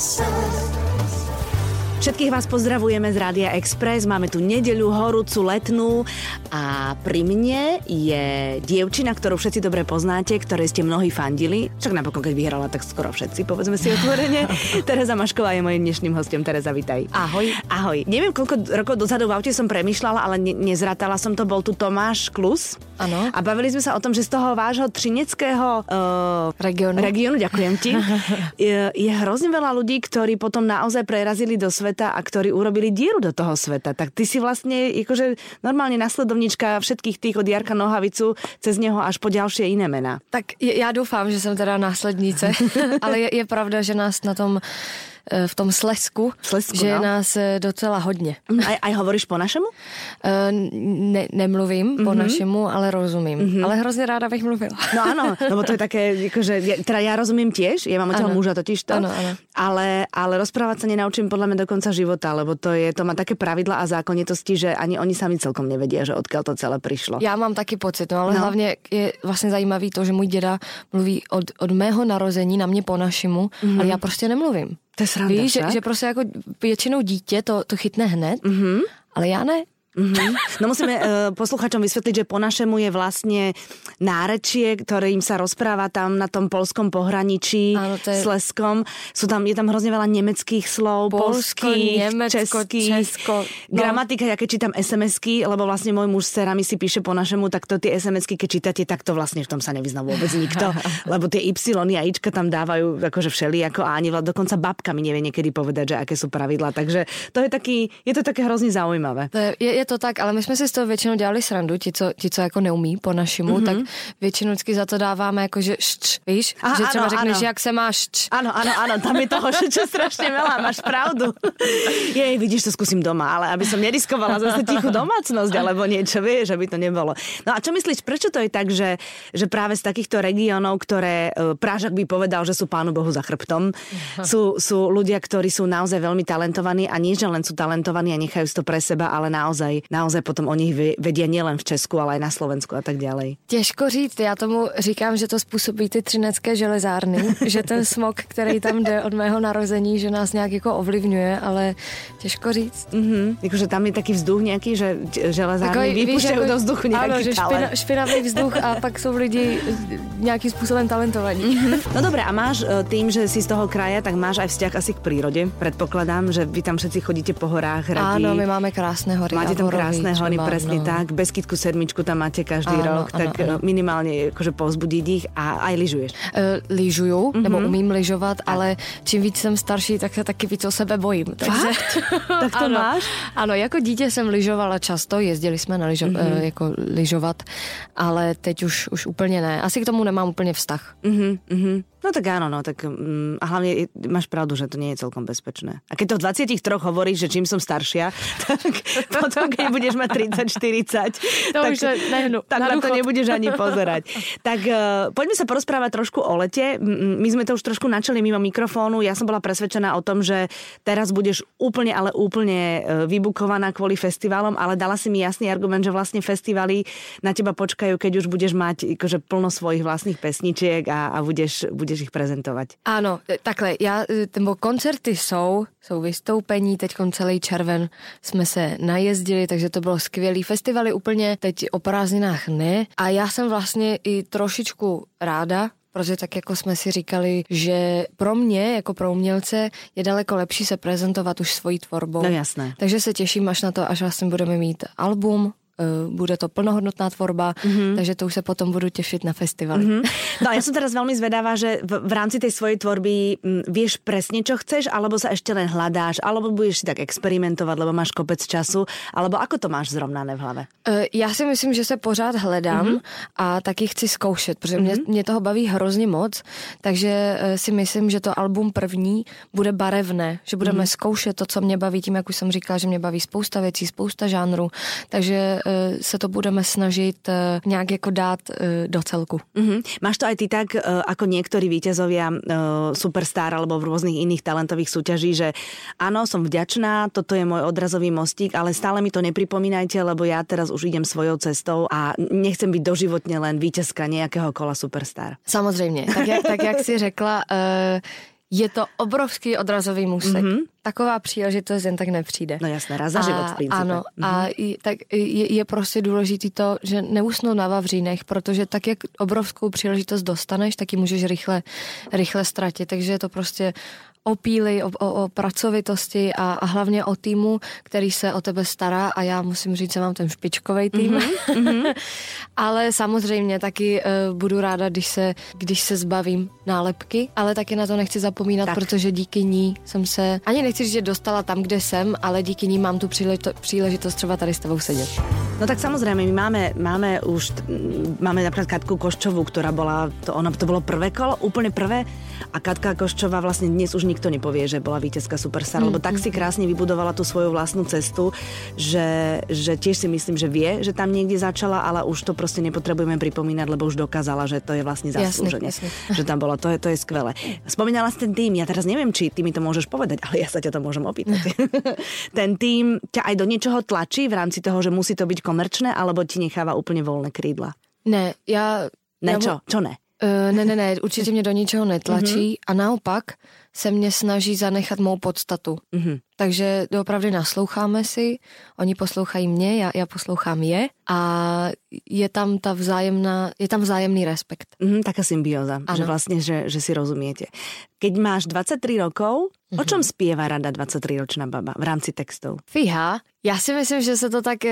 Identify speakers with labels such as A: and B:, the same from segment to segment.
A: soul. Všetkých vás pozdravujeme z Rádia Express. Máme tu nedeľu horúcu letnú a pri mne je dievčina, ktorú všetci dobre poznáte, ktoré ste mnohí fandili. Však napokon, keď vyhrala, tak skoro všetci, povedzme si otvorene. Tereza Mašková je mojím dnešným hostom. Tereza, vitaj.
B: Ahoj.
A: Ahoj. Neviem, koľko rokov dozadu v aute som premyšľala, ale ne- nezratala som to. Bol tu Tomáš Klus.
B: Áno.
A: A bavili sme sa o tom, že z toho vášho trineckého uh,
B: Regionu.
A: regionu, ďakujem ti, je, je hrozne veľa ľudí, ktorí potom naozaj prerazili do sveta a ktorí urobili dieru do toho sveta. Tak ty si vlastne akože normálne nasledovnička všetkých tých od Jarka Nohavicu cez neho až po ďalšie iné mená.
B: Tak já doufám, že jsem teda následnice, ale je, je pravda, že nás na tom v tom Slesku,
A: V Slezsku,
B: že je
A: no.
B: nás eh, docela hodně.
A: Aj, aj hovoríš po našemu?
B: Eh, Ne, nemluvím
A: Mhm.
B: mm-hmm. po našemu, ale rozumím. Mm-hmm. Ale hrozně ráda bych mluvila.
A: No áno, lebo to je také, akože, ja, teda ja rozumím tiež, ja mám odtiaľ
B: Áno.
A: muža totiž to,
B: Áno, áno.
A: ale, ale rozprávať sa nenaučím podľa mňa do konca života, lebo to, je, to má také pravidla a zákonitosti, že ani oni sami celkom nevedia, že odkiaľ to celé prišlo.
B: Já mám taky pocit, no ale
A: no.
B: hlavně je vlastně zajímavý to, že můj děda mluví od, od mého narození na mě po našemu, mm-hmm. ale já prostě nemluvím.
A: To je sranda,
B: Víš, že, že prostě jako většinou dítě to, to chytne hned, mm-hmm. ale já ne.
A: Mhm. No musíme uh, posluchačom vysvetliť, že po našemu je vlastne nárečie, ktorým sa rozpráva tam na tom polskom pohraničí
B: Áno, to je-
A: Sleskom. Sú tam, je tam hrozne veľa nemeckých slov,
B: Polsko,
A: polských,
B: Nemecko,
A: českých.
B: Česko, no.
A: Gramatika, ja keď čítam SMS-ky, lebo vlastne môj muž s cerami si píše po našemu, tak to tie SMS-ky, keď čítate, tak to vlastne v tom sa nevyzná vôbec nikto, lebo tie Y a Ička tam dávajú akože všelijako a ani vla- dokonca babka mi nevie niekedy povedať, že aké sú pravidlá. Takže to je taký, je to také hrozně zaujímavé.
B: To je, je, je to tak, ale my jsme si z toho většinou dělali srandu, ti, co, ti, co jako neumí po našemu, mm-hmm. tak většinou vždycky za to dáváme jako, že šč, víš?
A: Aha,
B: že třeba
A: ano,
B: řekneš,
A: ano.
B: jak se máš šč.
A: Áno, áno, áno, tam je toho všetko strašne veľa, máš pravdu. Jej, vidíš, to skúsim doma, ale aby som neriskovala zase tichú domácnosť alebo niečo, vieš, aby to nebolo. No a čo myslíš, prečo to je tak, že, že práve z takýchto regiónov, ktoré e, Prážak by povedal, že sú pánu Bohu za chrbtom, sú, sú ľudia, ktorí sú naozaj veľmi talentovaní a nie, že len sú talentovaní a nechajú si to pre seba, ale naozaj, naozaj potom o nich ve- vedia nielen v Česku, ale aj na Slovensku a tak ďalej.
B: Těžko říct, já tomu říkám, že to způsobí ty třinecké železárny, že ten smog, který tam jde od mého narození, že nás nějak jako ovlivňuje, ale těžko říct.
A: Mhm, akože tam je taký vzduch nejaký, že železárny vypúšťajú do vzduchu nejaký
B: Áno, že špina, špinavý vzduch a pak jsou lidi nějakým způsobem talentovaní.
A: No dobré, a máš e, tým, že si z toho kraja, tak máš aj vzťah asi k prírode. Predpokladám, že vy tam všetci chodíte po horách radi.
B: Áno, my máme krásné hory.
A: Máte tam krásne hory, presne
B: no.
A: tak. Beskytku sedmičku tam máte každý
B: Áno,
A: rok,
B: áno,
A: tak
B: áno.
A: minimálne akože povzbudiť ich a aj lyžuješ.
B: Uh, lyžuju, mm-hmm. nebo umím lyžovat, ale čím víc jsem starší, tak se taky víc o sebe bojím. Takže...
A: Tak to
B: ano,
A: máš?
B: Ano, jako dítě jsem lyžovala často, jezdili jsme na lyžo, mm-hmm. uh, jako lyžovat, ale teď už, už úplně ne. Asi k tomu nemám úplně vztah.
A: Mhm, mhm. No tak áno, no, tak mm, a hlavne je- máš pravdu, že to nie je celkom bezpečné. A keď to v 23 hovoríš, že čím som staršia, tak potom, keď budeš mať 30,40,
B: To
A: tak,
B: už sa nehnu.
A: tak
B: Na
A: na to nebudeš ani pozerať. tak uh, poďme sa porozprávať trošku o lete. My sme to už trošku načali mimo mikrofónu. Ja som bola presvedčená o tom, že teraz budeš úplne, ale úplne e, vybukovaná kvôli festivalom, ale dala si mi jasný argument, že vlastne festivaly na teba počkajú, keď už budeš mať akože plno svojich vlastných pesničiek a, a budeš, budeš ich prezentovať.
B: Ano, e, takhle, já, e, nebo koncerty jsou, jsou vystoupení, teď celý červen jsme se najezdili, takže to bylo skvělý. Festivaly úplně teď o prázdninách ne. A já jsem vlastně i trošičku ráda, protože tak jako jsme si říkali, že pro mě, jako pro umělce, je daleko lepší se prezentovat už svojí tvorbou.
A: No jasné.
B: Takže se těším až na to, až vlastně budeme mít album, bude to plnohodnotná tvorba, mm-hmm. takže to už se potom budu těšit na festivaly. Mm-hmm.
A: No a ja som teraz veľmi zvedavá, že v, v rámci tej svojej tvorby m, vieš presne, čo chceš, alebo sa ešte len hľadáš, alebo budeš si tak experimentovať, lebo máš kopec času, alebo ako to máš zrovnané v hlave?
B: Eh, Já si myslím, že se pořád hledám
A: Mhm.
B: mm-hmm. a taky chci zkoušet, protože mm-hmm. mě, mě toho baví hrozně moc, takže eh, si myslím, že to album první bude barevné, že budeme mm-hmm. zkoušet to, co mě baví, tím, jak už jsem říkala, že mě baví spousta věcí, spousta žánrů, takže eh, se to budeme snažit eh, nějak jako dát eh, do celku.
A: Mhm. Máš to aj ty tak, e, ako niektorí víťazovia Superstar alebo v rôznych iných talentových súťaží, že áno, som vďačná, toto je môj odrazový mostík, ale stále mi to nepripomínajte, lebo ja teraz už idem svojou cestou a nechcem byť doživotne len víťazka nejakého kola Superstar.
B: Samozřejmě, tak jak, tak jak si řekla, uh, Je to obrovský odrazový můstek. Mm-hmm. Taková příležitost jen tak nepřijde.
A: No jasné, raz za život v principe.
B: Ano, mm-hmm. a i, tak je, je prostě důležitý to, že neusnout na Vavřínech, protože tak, jak obrovskou příležitost dostaneš, tak ji můžeš rychle, rychle ztratit. Takže je to prostě o píli, o, o, o pracovitosti a, a hlavně o týmu, který se o tebe stará a já musím říct, že mám ten špičkový tým. Mm-hmm. ale samozřejmě taky uh, budu ráda, když se, když se zbavím nálepky, ale taky na to nechci zapomínat, tak. protože díky ní jsem se, ani nechci říct, že dostala tam, kde jsem, ale díky ní mám tu příležitost, třeba tady s tebou sedět.
A: No tak samozrejme, my máme, máme už, máme napríklad Katku Koščovú, ktorá bola, to, ona, to bolo prvé kolo, úplne prvé a Katka Koščová vlastne dnes už nikto nepovie, že bola víťazka Superstar, mm, lebo tak si krásne vybudovala tú svoju vlastnú cestu, že, že tiež si myslím, že vie, že tam niekde začala, ale už to proste nepotrebujeme pripomínať, lebo už dokázala, že to je vlastne zaslúženie. Že tam bola, to je, to je skvelé. Spomínala si ten tým, ja teraz neviem, či ty mi to môžeš povedať, ale ja sa ťa to môžem opýtať. ten tým ťa aj do niečoho tlačí v rámci toho, že musí to byť komerčné, alebo ti necháva úplně volné krídla?
B: Ne, já...
A: Ne,
B: já,
A: čo? Čo ne?
B: Uh, ne, ne, ne, určitě mě do ničeho netlačí mm-hmm. a naopak se mě snaží zanechat mou podstatu. Mm-hmm. Takže doopravdy nasloucháme si, oni poslouchají mě, já, já poslouchám je a je tam ta vzájemná, je tam vzájemný respekt.
A: Mm-hmm, taká symbioza, ano. že vlastně, že, že si rozumiete. Keď máš 23 rokov, mm-hmm. o čom spieva rada 23-ročná baba v rámci textov?
B: Fíha, já si myslím, že se to tak uh,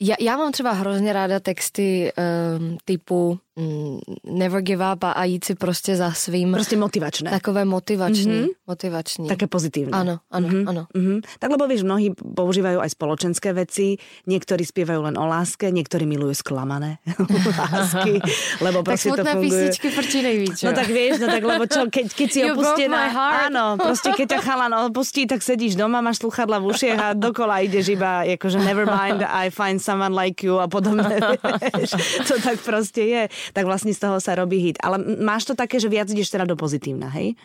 B: já, já mám třeba hrozně ráda texty um, typu mm, Never give up a, jít si prostě za svým.
A: Prostě motivačné.
B: Takové motivační. Mm-hmm. motivační.
A: Také pozitívne.
B: Áno, áno, mm-hmm. áno.
A: Mm-hmm. Tak lebo víš, mnohí používajú aj spoločenské veci, niektorí spievajú len o láske, niektorí milujú sklamané lásky, lebo prostě to funguje.
B: písničky frčí nejvíc,
A: No tak vieš, no tak lebo čo, keď, keď si opustená, áno, prostě keď ťa chalan opustí, tak sedíš doma, máš sluchadla v ušiach a dokola ideš iba, akože never mind, I find someone like you a podobné. To tak prostě je. Tak vlastně z toho sa robí hit. Ale máš to také, že viac ideš teda do pozitívna, hej?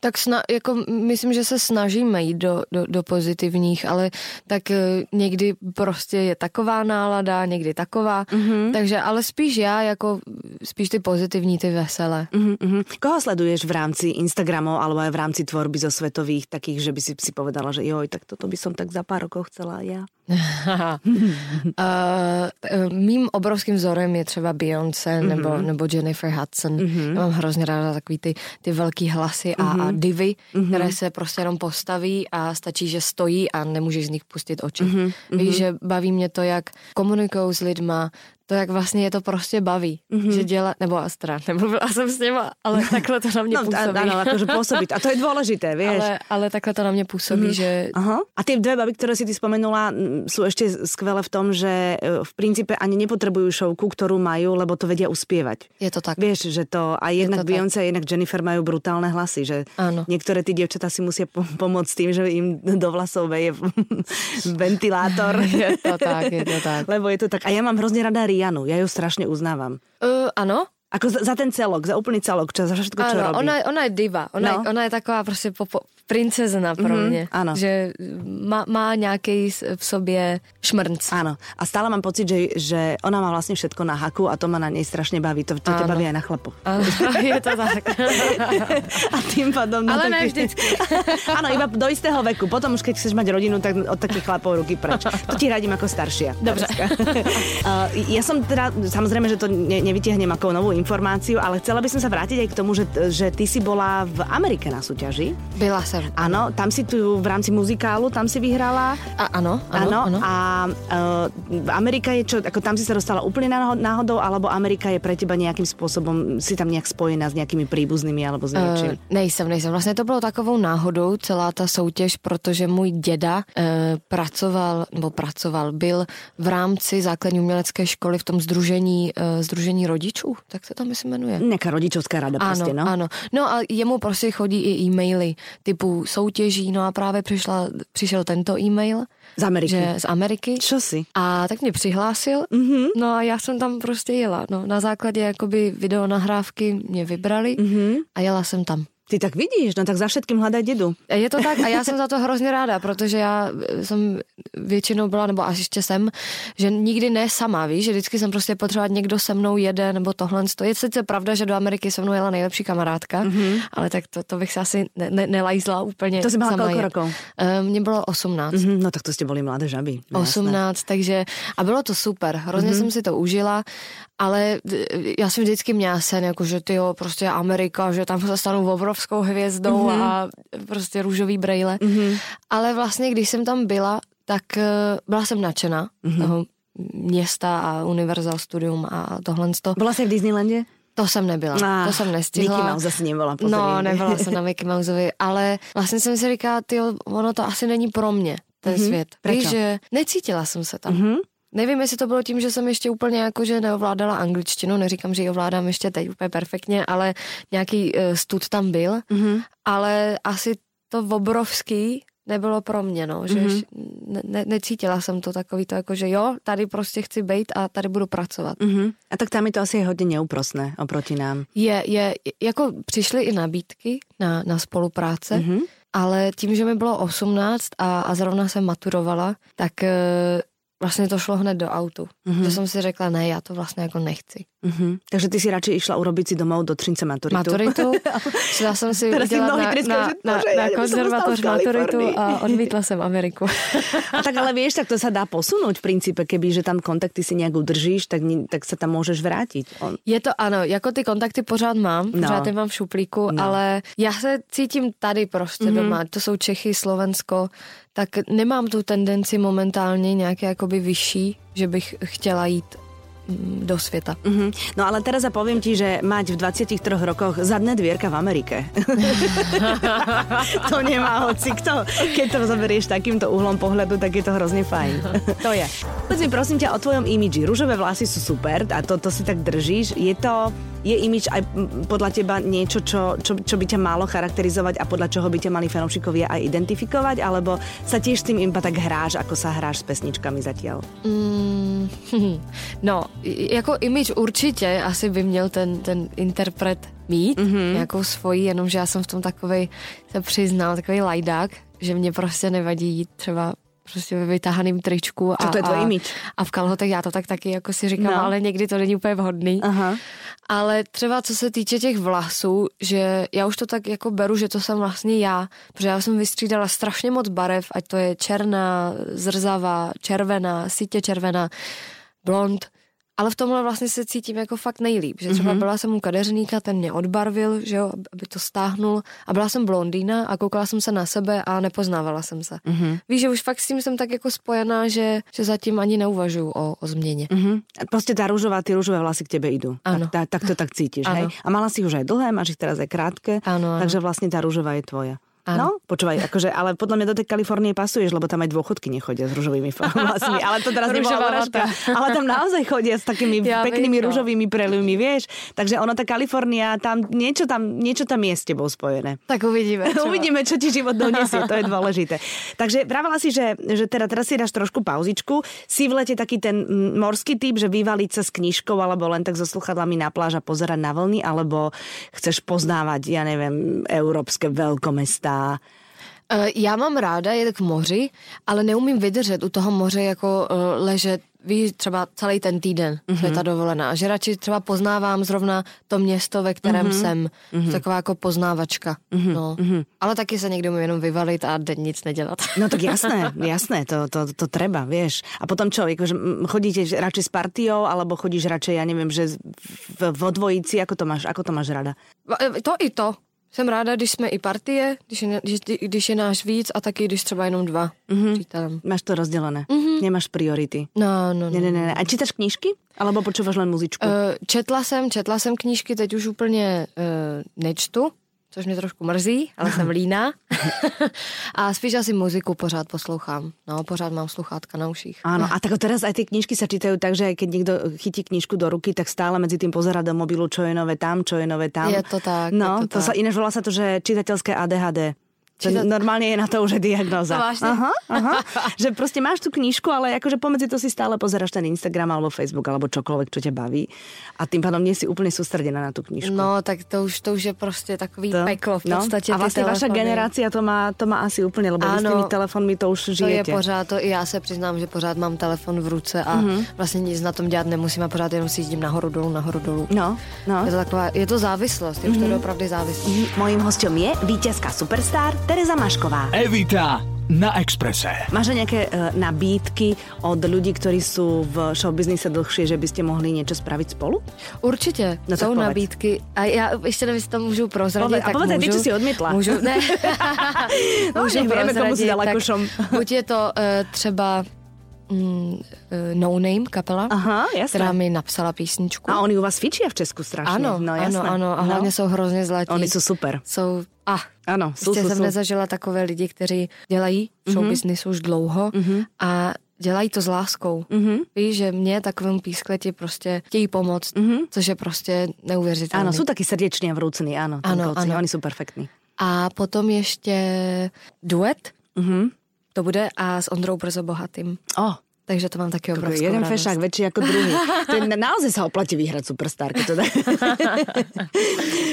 B: tak sna, jako myslím, že se snažíme jít do, do, do pozitivních, ale tak eh, někdy prostě je taková nálada, někdy taková, mm-hmm. takže ale spíš já jako spíš ty pozitivní, ty veselé.
A: Mm-hmm. Koho sleduješ v rámci Instagramu alebo v rámci tvorby zo svetových takých, že by si si povedala, že joj, tak toto by som tak za pár rokov chcela ja? uh,
B: mým obrovským vzorem je třeba Beyoncé mm-hmm. nebo, nebo Jennifer Hudson. Mm-hmm. Já mám hrozně ráda takový ty, ty velký hlasy a, mm-hmm. a divy, mm-hmm. které se prostě jenom postaví a stačí, že stojí a nemůžeš z nich pustit oči. Mm-hmm. Víš, že baví mě to, jak komunikují s lidma, to, jak vlastně je to prostě baví, mm-hmm. že dělá, nebo Astra, nemluvila jsem s něma, ale takhle to na mě no, působí.
A: Ano, akože působit. A to je důležité, víš.
B: Ale, ale takhle to na mě působí, mm-hmm. že...
A: Aha. A ty dvě baby, které si ty spomenula, jsou ještě skvělé v tom, že e, v principe ani nepotřebují šovku, kterou mají, lebo to vedia uspěvat.
B: Je to tak.
A: Víš, že to, a jednak Beyoncé a jednak Jennifer mají brutálne hlasy, že ano. některé ty děvčata si musí pomoct tím, že jim do vlasov veje ventilátor.
B: je to tak, je to tak.
A: Lebo je to tak. A já mám hrozně rada Rianu, ja ju strašne uznávam.
B: Uh, ano,
A: Ako za, za ten celok, za úplný celok, čo, za všetko, čo
B: ano,
A: robí.
B: Ona, ona je diva, ona, no. je, ona je taková prostě popo, princezna pro mm-hmm, mě. Ano. Že má, má nějaký v sobě šmrnc.
A: Áno. A stále mám pocit, že, že ona má vlastne všetko na haku a to ma na nej strašne baví. To, to ťa baví aj na chlapoch.
B: je to tak.
A: a tým pádom... No,
B: Ale taký... ne vždycky.
A: Áno, iba do istého veku. Potom už keď chceš mať rodinu, tak od takých chlapov ruky preč. To ti radím ako staršia.
B: Dobre.
A: uh, ja som teda, samozrejme, že to ne, nevytiahnem ako novú informáciu, ale chcela by som sa vrátiť aj k tomu, že, že ty si bola v Amerike na súťaži.
B: Byla jsem.
A: Áno, tam si tu v rámci muzikálu, tam si vyhrala.
B: A, áno, áno, áno.
A: A uh, Amerika je čo, ako tam si sa dostala úplne náhodou, alebo Amerika je pre teba nejakým spôsobom, si tam nejak spojená s nejakými príbuznými alebo s niečím? Uh,
B: nejsem, nejsem. Vlastně to bylo takovou náhodou celá ta soutěž, protože můj děda uh, pracoval, nebo pracoval, byl v rámci základní umělecké školy v tom združení, uh, združení rodičů, tak se to myslím jmenuje.
A: Nejaká rodičovská rada
B: ano,
A: prostě, no.
B: Ano, no a jemu prostě chodí i e-maily typu soutěží, no a právě přišla, přišel tento e-mail.
A: Z Ameriky.
B: Že z Ameriky.
A: Čo si?
B: A tak mě přihlásil, mm-hmm. no a já jsem tam prostě jela, no na základě jakoby videonahrávky mě vybrali mm-hmm. a jela jsem tam.
A: Ty tak vidíš, no tak za všetkým hľadaj dedu.
B: Je to tak a já jsem za to hrozně ráda, protože já jsem většinou byla, nebo až ještě jsem, že nikdy ne sama, víš, že vždycky jsem prostě potřebovat někdo se mnou jede, nebo tohle. To je sice pravda, že do Ameriky se mnou jela nejlepší kamarádka, mm-hmm. ale tak to, to bych se asi ne, ne, nelajzla úplně
A: To si byla
B: jet.
A: rokov?
B: Eh, Mně bylo 18.
A: Mm-hmm, no tak to ste boli mladé žaby. No,
B: 18, takže a bylo to super, hrozně mm-hmm. jsem si to užila, ale já jsem vždycky měla sen, jako že ty prostě Amerika, že tam se stanu obrovskou hvězdou mm-hmm. a prostě růžový brejle, mm-hmm. ale vlastně když jsem tam byla, tak eh, byla jsem nadšená mm-hmm. toho města a Universal Studium a tohle. To,
A: Bola si v Disneylandě?
B: to jsem nebyla,
A: Ah,
B: to jsem nestihla.
A: Mickey Mouse zase pozri.
B: No, nebyla jsem na Mickey Mouseovi, ale vlastně jsem si říkala, ty ono to asi není pro mě, ten mm-hmm. svět.
A: Prečo?
B: Víš, že necítila jsem se tam.
A: Mhm.
B: Nevím, jestli to bylo tím, že jsem ještě úplně jako, že neovládala angličtinu, neříkám, že ji ovládám ještě teď úplně perfektně, ale nějaký uh, stud tam byl, mm-hmm. ale asi to obrovský nebylo pro mě, no, že mm-hmm. ne, ne, necítila jsem to takový to, jako, že jo, tady prostě chci být a tady budu pracovat.
A: Mhm. A tak tam je to asi hodně neúprostné oproti nám.
B: Je, je, jako přišly i nabídky na, na spolupráce, mm-hmm. ale tím, že mi bylo 18 a, a zrovna jsem maturovala, tak e, vlastně to šlo hned do autu. Mm-hmm. Že jsem si řekla, ne, já to vlastně jako nechci.
A: Mhm. Takže ty si radšej išla urobiť si domov do Trince maturitu.
B: Maturitu, šla jsem si
A: Teraz
B: udělat na, na, na, na
A: som
B: konzervatoř maturitu a odmítla jsem Ameriku.
A: A tak ale vieš, tak to sa dá posunúť v princípe, keby, že tam kontakty si nejak udržíš, tak, tak sa tam môžeš vrátiť. On...
B: Je to ano, jako ty kontakty pořád mám,
A: No.
B: pořád je mám v šuplíku,
A: No.
B: ale já se cítím tady prostě mm-hmm. doma, to jsou Čechy, Slovensko, tak nemám tu tendenci momentálně nějaké jakoby vyšší, že bych chtěla jít mm, do světa.
A: Mhm. No ale teraz ja poviem ti, že mať v 23 rokoch zadné dvierka v Amerike. to nemá hoci kto. Keď to zoberieš takýmto uhlom pohľadu, tak je to hrozne fajn.
B: To je.
A: Povedz mi prosím ťa o tvojom imidži. Rúžové vlasy sú super a to, to si tak držíš. Je to, je imidž aj podľa teba niečo, čo, čo, čo by ťa malo charakterizovať a podľa čoho by ťa mali fanúšikovia aj identifikovať? Alebo sa tiež s tým iba tak hráš, ako sa hráš s pesničkami zatiaľ?
B: Mm, no, jako image určitě asi by měl ten, ten interpret mít, mm-hmm. nějakou svoji, jenomže já jsem v tom takovej, se přiznám, takový lajdák, že mě prostě nevadí jít třeba prostě ve vytáhaným tričku a,
A: to je tvoj
B: a,
A: image.
B: a v kalhotech, já to tak taky jako si říkám,
A: no.
B: ale někdy to není úplně vhodný.
A: Aha.
B: Ale třeba co se týče těch vlasů, že já už to tak jako beru, že to jsem vlastně já, protože já jsem vystřídala strašně moc barev, ať to je černá, zrzavá, červená, sítě červená, blond, ale v tomhle vlastně se cítím jako fakt nejlíp, že třeba mm-hmm. byla jsem u kadeřníka, ten mě odbarvil, že jo, aby to stáhnul a byla jsem blondýna a koukala jsem se na sebe a nepoznávala jsem se. Mm-hmm. Víš, že už fakt s tím jsem tak jako spojená, že, že zatím ani neuvažuju o, o změně.
A: Mhm. Proste tá rúžová, tie rúžové vlasy k tebe idú.
B: Áno.
A: Tak, tak, tak to tak cítiš,
B: Áno.
A: hej? A mala si už aj dlhé, máš ich teraz aj krátke.
B: Áno, áno.
A: Takže vlastne tá rúžová je tvoja.
B: Áno.
A: No, počúvaj, akože, ale podľa mňa do tej Kalifornie pasuješ, lebo tam aj dôchodky nechodia s rúžovými vlasmi. Ale to teraz nebola urážka. Ale tam naozaj chodia s takými
B: Ja
A: peknými
B: viem, no.
A: rúžovými prelivmi, vieš. Takže ono, tá Kalifornia, tam niečo tam, niečo tam je s tebou spojené.
B: Tak uvidíme. třeba.
A: Uvidíme, čo ti život donesie, to je dôležité. Takže pravila si, že, že teda teraz si dáš trošku pauzičku. Si v lete taký ten morský typ, že vyvaliť sa s knižkou alebo len tak so sluchadlami na pláž a pozerať na vlny, alebo chceš poznávať, ja neviem, európske veľkomestá.
B: Eh, Já mám ráda jet k moři, ale neumím vydržet u toho moře jako uh, ležet, víš, třeba celý ten týden, mm-hmm. co je ta dovolená. Že radši třeba poznávám zrovna to město, ve kterém mm-hmm. jsem. Mm-hmm. Taková jako poznávačka. Mm-hmm. No. Mm-hmm. Ale taky se někdo umí jenom vyvalit a den nic nedělat.
A: No tak jasné, jasné, to, to, to treba, vieš. A potom čo, akože mm, chodíte radšej s partiou, alebo chodíš radšej, ja neviem, že v, v dvojici, ako to máš, ako to máš rada?
B: Eh, To i to. Jsem ráda, když jsme i partie, když je, když, když je náš víc a taky když třeba jenom dva mm-hmm. přítelem.
A: Máš to rozdelené, mm-hmm. nemáš priority.
B: No, no, no.
A: Ne, ne, ne. A čítaš knížky? Alebo počúvaš len muzičku?
B: Eh, Četla jsem, četla jsem knížky, teď už úplně uh, nečtu, což mě trošku mrzí, ale jsem líná. a spíš asi muziku pořád poslouchám. No, pořád mám sluchátka na uších.
A: Áno, a tak teraz aj tie knižky sa čítajú tak, že keď niekto chytí knižku do ruky, tak stále medzi tým pozera do mobilu, čo je nové tam, čo je nové tam.
B: Je to tak,
A: No,
B: je to
A: to sa
B: tak.
A: ináč volá sa to, že čitateľské ADHD. To normálne je na to už diagnoza.
B: To vážne?
A: Aha, aha. že proste máš tú knižku, ale akože pomedzi to si stále pozeráš ten Instagram alebo Facebook alebo čokoľvek, čo ťa baví. A tým pádom nie si úplne sústredená na tú knižku.
B: No, tak to už, to už je prostě takový to, peklo v podstatě.
A: No. A vlastne vaša generácia to má, to má asi úplne, lebo ano, s tými telefónmi to už žijete.
B: To je pořád, to i já se přiznám, že pořád mám telefon v ruce a mm-hmm. vlastně nic na tom dělat nemusím a pořád jenom si jdím nahoru dolů, nahoru dolů.
A: No, no.
B: Je to taková, je to závislost, je mm-hmm. už to je opravdu závislost. Mm-hmm.
A: Mojím hostem je vítězka Superstar Tereza Mašková.
C: Evita na Exprese.
A: Máš nejaké uh, nabídky od ľudí, ktorí sú v showbiznise dlhšie, že by ste mohli niečo spraviť spolu?
B: Určitě, no, jsou povedz. nabídky. A já ještě nevím, jestli to můžu prozradit,
A: Poved,
B: tak
A: a povedz,
B: můžu.
A: ty, čo si odmietla.
B: Můžu, ne.
A: no, můžu vieme, komu si dala košom.
B: Buď je to uh, třeba mm, No Name kapela,
A: Aha, jasné.
B: která mi napsala písničku.
A: A oni u vás fičí v Česku strašně.
B: Ano,
A: no,
B: jasné. ano, ano. A hlavně no. jsou hrozně zlatí.
A: Oni jsou super.
B: Jsou, a
A: ano, jsou, jsou,
B: jsem
A: jsou.
B: nezažila takové lidi, kteří dělají show business už dlouho
A: Mhm.
B: a dělají to s láskou.
A: Mhm.
B: Víš, že mě takovému pískleti prostě chtějí pomoct,
A: Mhm.
B: což je prostě neuvěřitelné.
A: Áno, sú takí srdečne a vrúcení, áno.
B: Áno,
A: Tomkovci,
B: áno.
A: Oni sú perfektní.
B: A potom ještě duet,
A: Mhm.
B: To bude a s Ondrou Brzo Bohatým.
A: Oh,
B: Takže to mám taky obrovskou
A: jeden
B: radost.
A: fešák väčší ako druhý. To je, naozaj sa oplatí vyhrať To dá.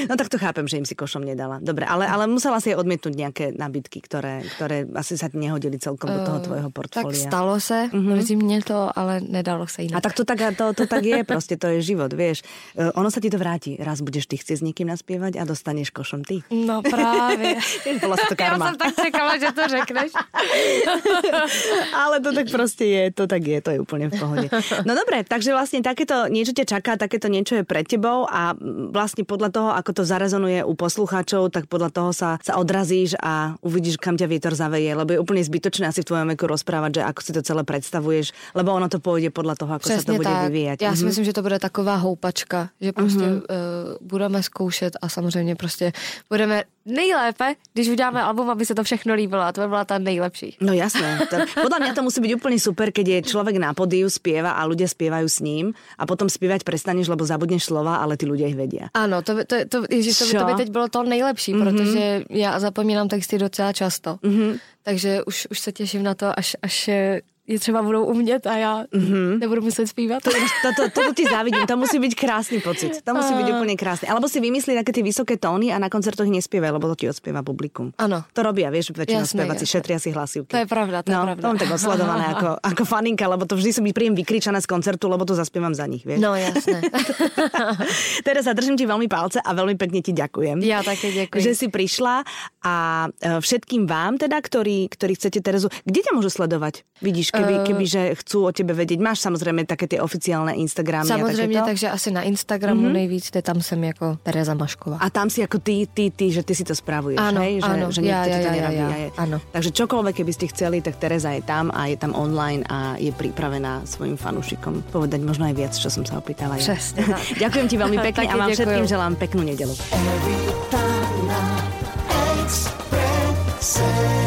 A: no tak to chápem, že im si košom nedala. Dobre, ale, ale musela si aj odmietnúť nejaké nabídky, ktoré, ktoré asi sa ti nehodili celkom do toho tvojho
B: Tak
A: portfólia.
B: stalo se, mm-hmm. mrzí mě to, ale nedalo se jinak.
A: A tak to tak, to, to tak je, proste to je život, vieš. E, Ono sa ti to vráti. Raz budeš ty chcieť s niekým naspievať a dostaneš košom ty.
B: No právě.
A: Sa to
B: Já
A: karma.
B: jsem tak čekala, že to řekneš.
A: Ale to tak proste je, to tak je, to je úplne v pohode. No dobre, takže vlastne takéto niečo ťa čaká, takéto niečo je pred tebou a vlastne podľa toho, ako to zarezonuje u poslucháčov, tak podľa toho sa, sa odrazíš a uvidíš, kam ťa vietor zaveje, lebo je úplne zbytočné asi v tvojom veku rozprávať, že ako si to celé predstavuješ, lebo ono to pôjde podľa toho, ako sa to
B: Přesně
A: bude
B: tak.
A: vyvíjať.
B: Já si
A: Mhm.
B: myslím, že to bude taková houpačka, že prostě uh, budeme zkoušet a samozřejmě prostě budeme nejlépe, když uděláme album, aby se to všechno líbilo a to by byla ta nejlepší.
A: No jasné. To, podľa mňa to musí byť úplne super, keď je človek na podiu, spieva a ľudia spievajú s ním a potom spievať prestaneš, lebo zabudneš slova, ale ty ľudia ich vedia.
B: Ano, to by, to, to, ježiš, to, by, to by teď bylo to nejlepší, mm-hmm. protože já zapomínám texty docela často. Mm-hmm. Takže už, už se těším na to, až, až eh, je třeba budou umět a já mm-hmm. nebudu muset zpívat.
A: To, to, to, to ti závidím, to musí byť krásny pocit. To musí byť úplne krásny. Alebo si vymyslí také tie vysoké tóny a na koncertoch ich nespievaj, lebo to ti odspieva publikum.
B: Ano.
A: To robia, vieš, väčšinou
B: Jasné,
A: spievaci
B: jasné.
A: šetria si hlasivky.
B: To je pravda, to je
A: no,
B: pravda.
A: To mám tak osledované ako, ako faninka, lebo to vždy som mi príjem vykričaná z koncertu, lebo to zaspievam za nich, vieš.
B: No jasné.
A: Teraz držím ti veľmi palce a veľmi pekne ti ďakujem.
B: Já také děkuji.
A: Že si prišla a e, všetkým vám teda, ktorí, ktorí chcete Terezu, kde ťa môžu sledovať? Vidíš, Keby,
B: eh,
A: uh, kebyže chcú o tebe vedieť. Máš samozřejmě také ty oficiální Instagramy.
B: Samozřejmě, takže asi na Instagramu mm-hmm. nejvíc, kde tam som jako Tereza Mašková.
A: A tam si jako ty, ty, ty, že ty si to spravuješ,
B: ano,
A: hej? Že,
B: ano,
A: že
B: ja, ja, ja, ja,
A: ja.
B: Ano.
A: Takže čokoľvek, keby ste chceli, tak Tereza je tam a je tam online a je pripravená svojim fanúšikom povedať možno aj viac, čo som sa opýtala.
B: Přesně.
A: Ďakujem ti velmi pekne a vám všetkým želám peknú nedelu.
C: Every time I express